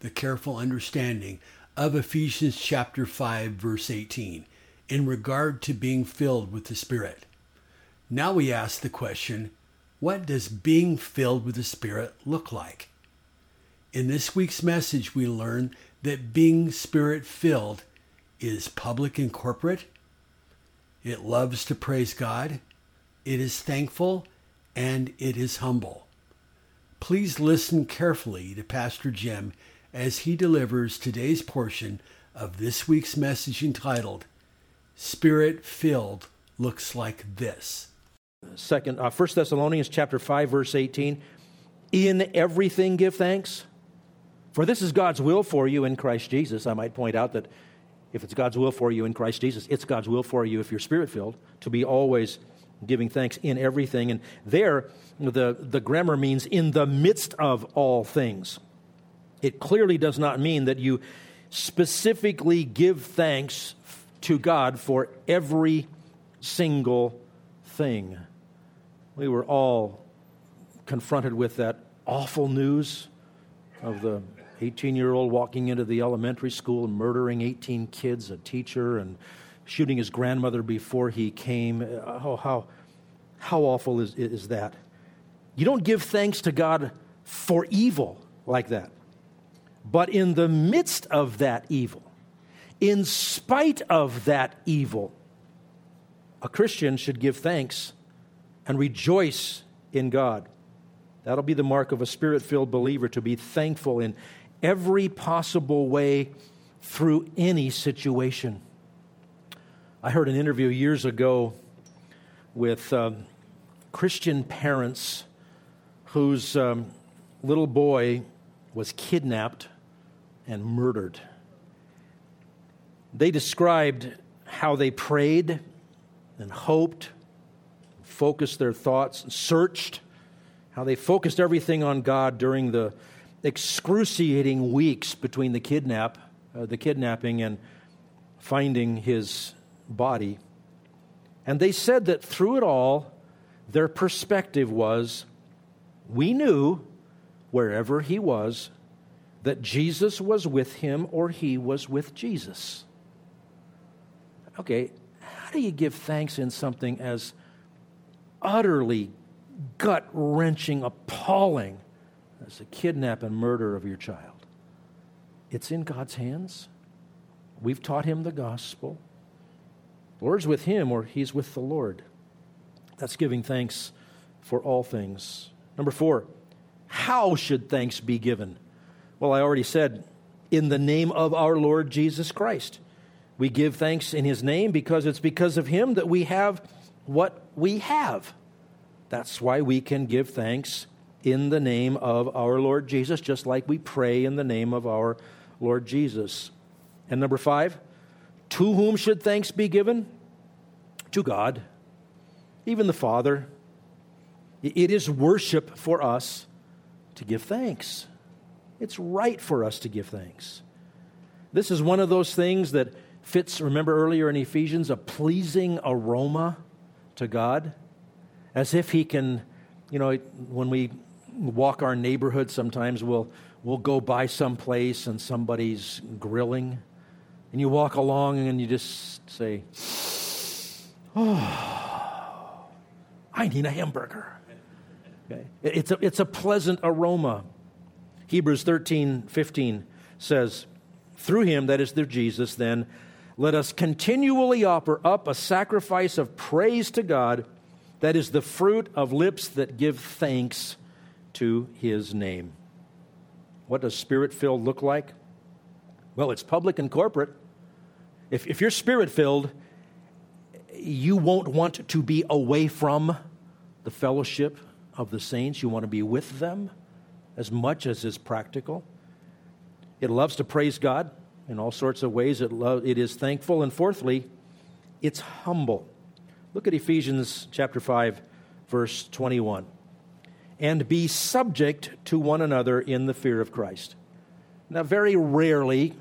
the careful understanding of Ephesians chapter 5 verse 18 in regard to being filled with the Spirit. Now we ask the question, what does being filled with the Spirit look like? In this week's message, we learn that being Spirit filled is public and corporate. It loves to praise God. It is thankful and it is humble. Please listen carefully to Pastor Jim as he delivers today's portion of this week's message entitled Spirit Filled Looks Like This. Second, uh, 1 Thessalonians chapter 5 verse 18, in everything give thanks, for this is God's will for you in Christ Jesus. I might point out that if it's God's will for you in Christ Jesus, it's God's will for you if you're spirit filled to be always giving thanks in everything. And there, the, the grammar means in the midst of all things. It clearly does not mean that you specifically give thanks to God for every single thing. We were all confronted with that awful news of the 18 year old walking into the elementary school and murdering 18 kids, a teacher, and shooting his grandmother before he came. Oh, how, how awful is, is that? You don't give thanks to God for evil like that. But in the midst of that evil, in spite of that evil, a Christian should give thanks and rejoice in God. That'll be the mark of a spirit filled believer to be thankful in every possible way through any situation. I heard an interview years ago with um, Christian parents whose um, little boy was kidnapped and murdered. They described how they prayed and hoped, focused their thoughts, searched, how they focused everything on God during the excruciating weeks between the kidnap, uh, the kidnapping and finding his body. And they said that through it all, their perspective was we knew wherever he was that Jesus was with him or he was with Jesus. Okay, how do you give thanks in something as utterly gut wrenching, appalling as the kidnap and murder of your child? It's in God's hands. We've taught him the gospel. Lord's with him or he's with the Lord. That's giving thanks for all things. Number four, how should thanks be given? Well, I already said, in the name of our Lord Jesus Christ. We give thanks in his name because it's because of him that we have what we have. That's why we can give thanks in the name of our Lord Jesus, just like we pray in the name of our Lord Jesus. And number five, to whom should thanks be given? To God, even the Father. It is worship for us to give thanks. It's right for us to give thanks. This is one of those things that fits, remember earlier in Ephesians, a pleasing aroma to God, as if He can, you know, when we walk our neighborhood, sometimes we'll, we'll go by some place and somebody's grilling, and you walk along and you just say, Oh, I need a hamburger. Okay? It's, a, it's a pleasant aroma. Hebrews 13, 15 says, Through him, that is through Jesus, then, let us continually offer up a sacrifice of praise to God that is the fruit of lips that give thanks to his name. What does spirit filled look like? Well, it's public and corporate. If, if you're spirit filled, you won't want to be away from the fellowship of the saints. You want to be with them as much as is practical. It loves to praise God in all sorts of ways. It, lo- it is thankful. And fourthly, it's humble. Look at Ephesians chapter 5, verse 21. And be subject to one another in the fear of Christ. Now, very rarely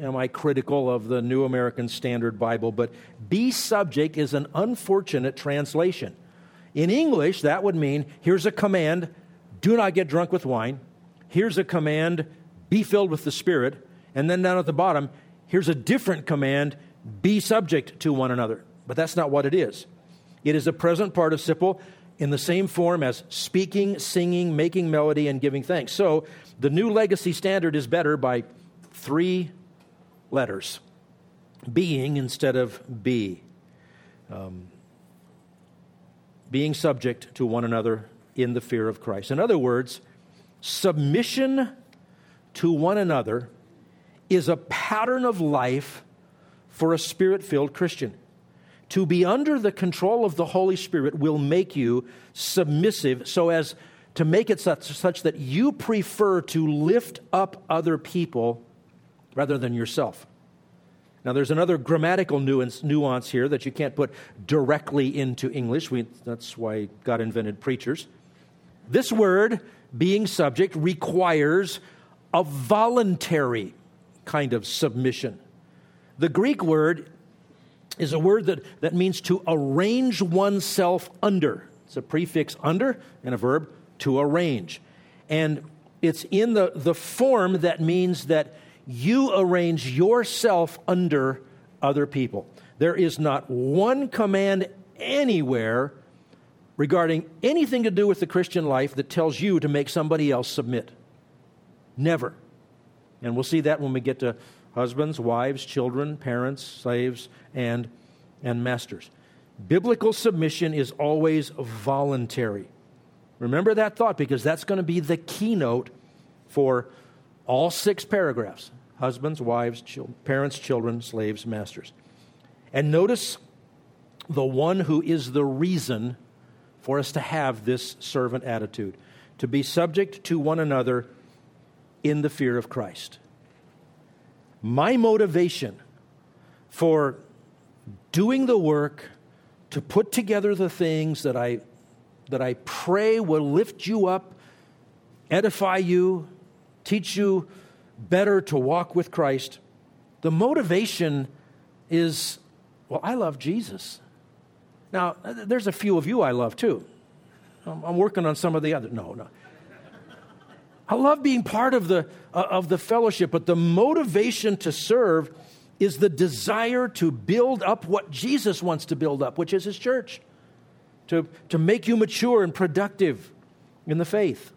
am I critical of the New American Standard Bible, but be subject is an unfortunate translation. In English, that would mean here's a command do not get drunk with wine. Here's a command be filled with the Spirit. And then down at the bottom, here's a different command be subject to one another. But that's not what it is. It is a present participle in the same form as speaking, singing, making melody, and giving thanks. So the New Legacy Standard is better by three letters being instead of be. Um, being subject to one another in the fear of Christ. In other words, submission to one another is a pattern of life for a spirit filled Christian. To be under the control of the Holy Spirit will make you submissive so as to make it such, such that you prefer to lift up other people rather than yourself. Now, there's another grammatical nuance, nuance here that you can't put directly into English. We, that's why God invented preachers. This word, being subject, requires a voluntary kind of submission. The Greek word is a word that, that means to arrange oneself under. It's a prefix under and a verb to arrange. And it's in the, the form that means that you arrange yourself under other people. There is not one command anywhere regarding anything to do with the Christian life that tells you to make somebody else submit. Never. And we'll see that when we get to husbands, wives, children, parents, slaves, and, and masters. Biblical submission is always voluntary. Remember that thought because that's going to be the keynote for all six paragraphs husbands, wives, parents, children, slaves, masters. And notice the one who is the reason for us to have this servant attitude to be subject to one another in the fear of Christ. My motivation for doing the work to put together the things that I that I pray will lift you up, edify you, teach you better to walk with Christ. The motivation is, well, I love Jesus. Now, there's a few of you I love too. I'm working on some of the other. No, no. I love being part of the, uh, of the fellowship, but the motivation to serve is the desire to build up what Jesus wants to build up, which is his church, to, to make you mature and productive in the faith.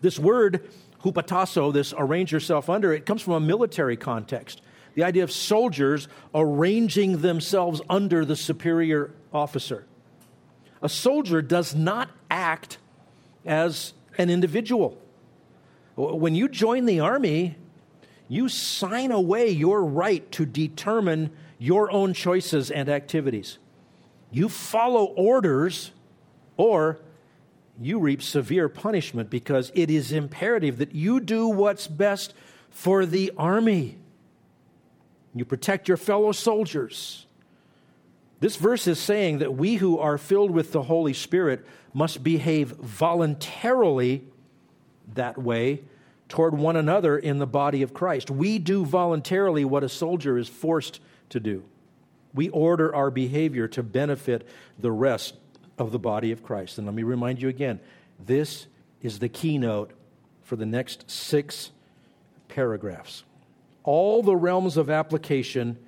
This word hupotasso, this arrange yourself under, it comes from a military context. The idea of soldiers arranging themselves under the superior officer. A soldier does not act as an individual. When you join the army, you sign away your right to determine your own choices and activities. You follow orders or you reap severe punishment because it is imperative that you do what's best for the army. You protect your fellow soldiers. This verse is saying that we who are filled with the Holy Spirit must behave voluntarily that way toward one another in the body of Christ. We do voluntarily what a soldier is forced to do. We order our behavior to benefit the rest of the body of Christ. And let me remind you again this is the keynote for the next six paragraphs. All the realms of application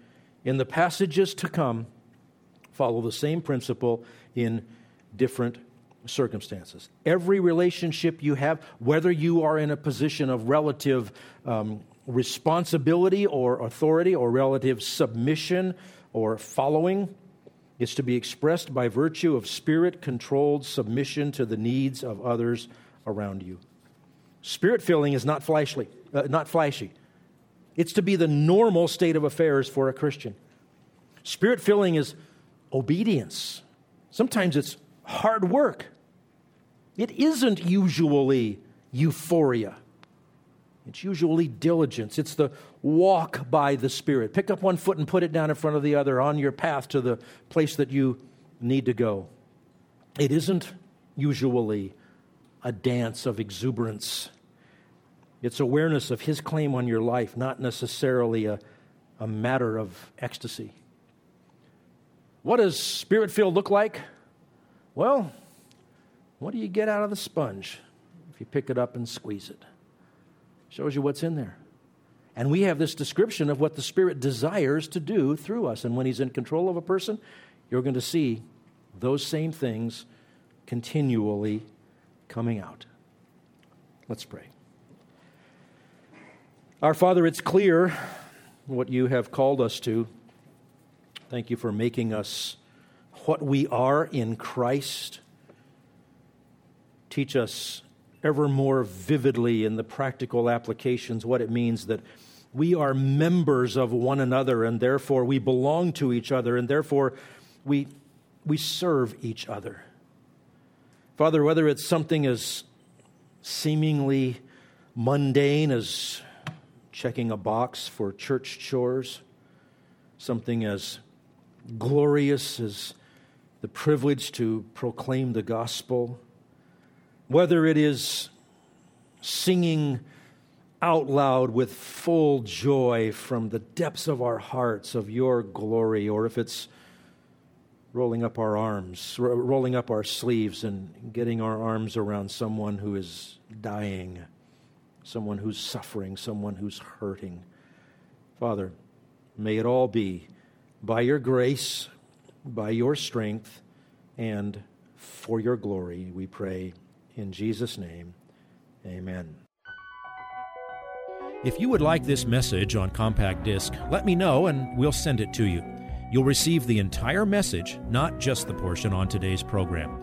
in the passages to come follow the same principle in different circumstances. Every relationship you have, whether you are in a position of relative um, responsibility or authority or relative submission or following, is to be expressed by virtue of spirit controlled submission to the needs of others around you. Spirit filling is not flashy, uh, not flashy. It's to be the normal state of affairs for a Christian. Spirit filling is obedience. Sometimes it's hard work. It isn't usually euphoria. It's usually diligence. It's the walk by the Spirit. Pick up one foot and put it down in front of the other on your path to the place that you need to go. It isn't usually a dance of exuberance. It's awareness of His claim on your life, not necessarily a, a matter of ecstasy. What does spirit filled look like? Well, what do you get out of the sponge if you pick it up and squeeze it? Shows you what's in there. And we have this description of what the Spirit desires to do through us. And when He's in control of a person, you're going to see those same things continually coming out. Let's pray. Our Father, it's clear what you have called us to. Thank you for making us what we are in Christ. Teach us ever more vividly in the practical applications what it means that we are members of one another and therefore we belong to each other and therefore we, we serve each other. Father, whether it's something as seemingly mundane as checking a box for church chores, something as glorious as the privilege to proclaim the gospel, whether it is singing out loud with full joy from the depths of our hearts of your glory, or if it's rolling up our arms, rolling up our sleeves, and getting our arms around someone who is dying, someone who's suffering, someone who's hurting. Father, may it all be by your grace, by your strength, and for your glory, we pray. In Jesus' name, amen. If you would like this message on compact disc, let me know and we'll send it to you. You'll receive the entire message, not just the portion on today's program.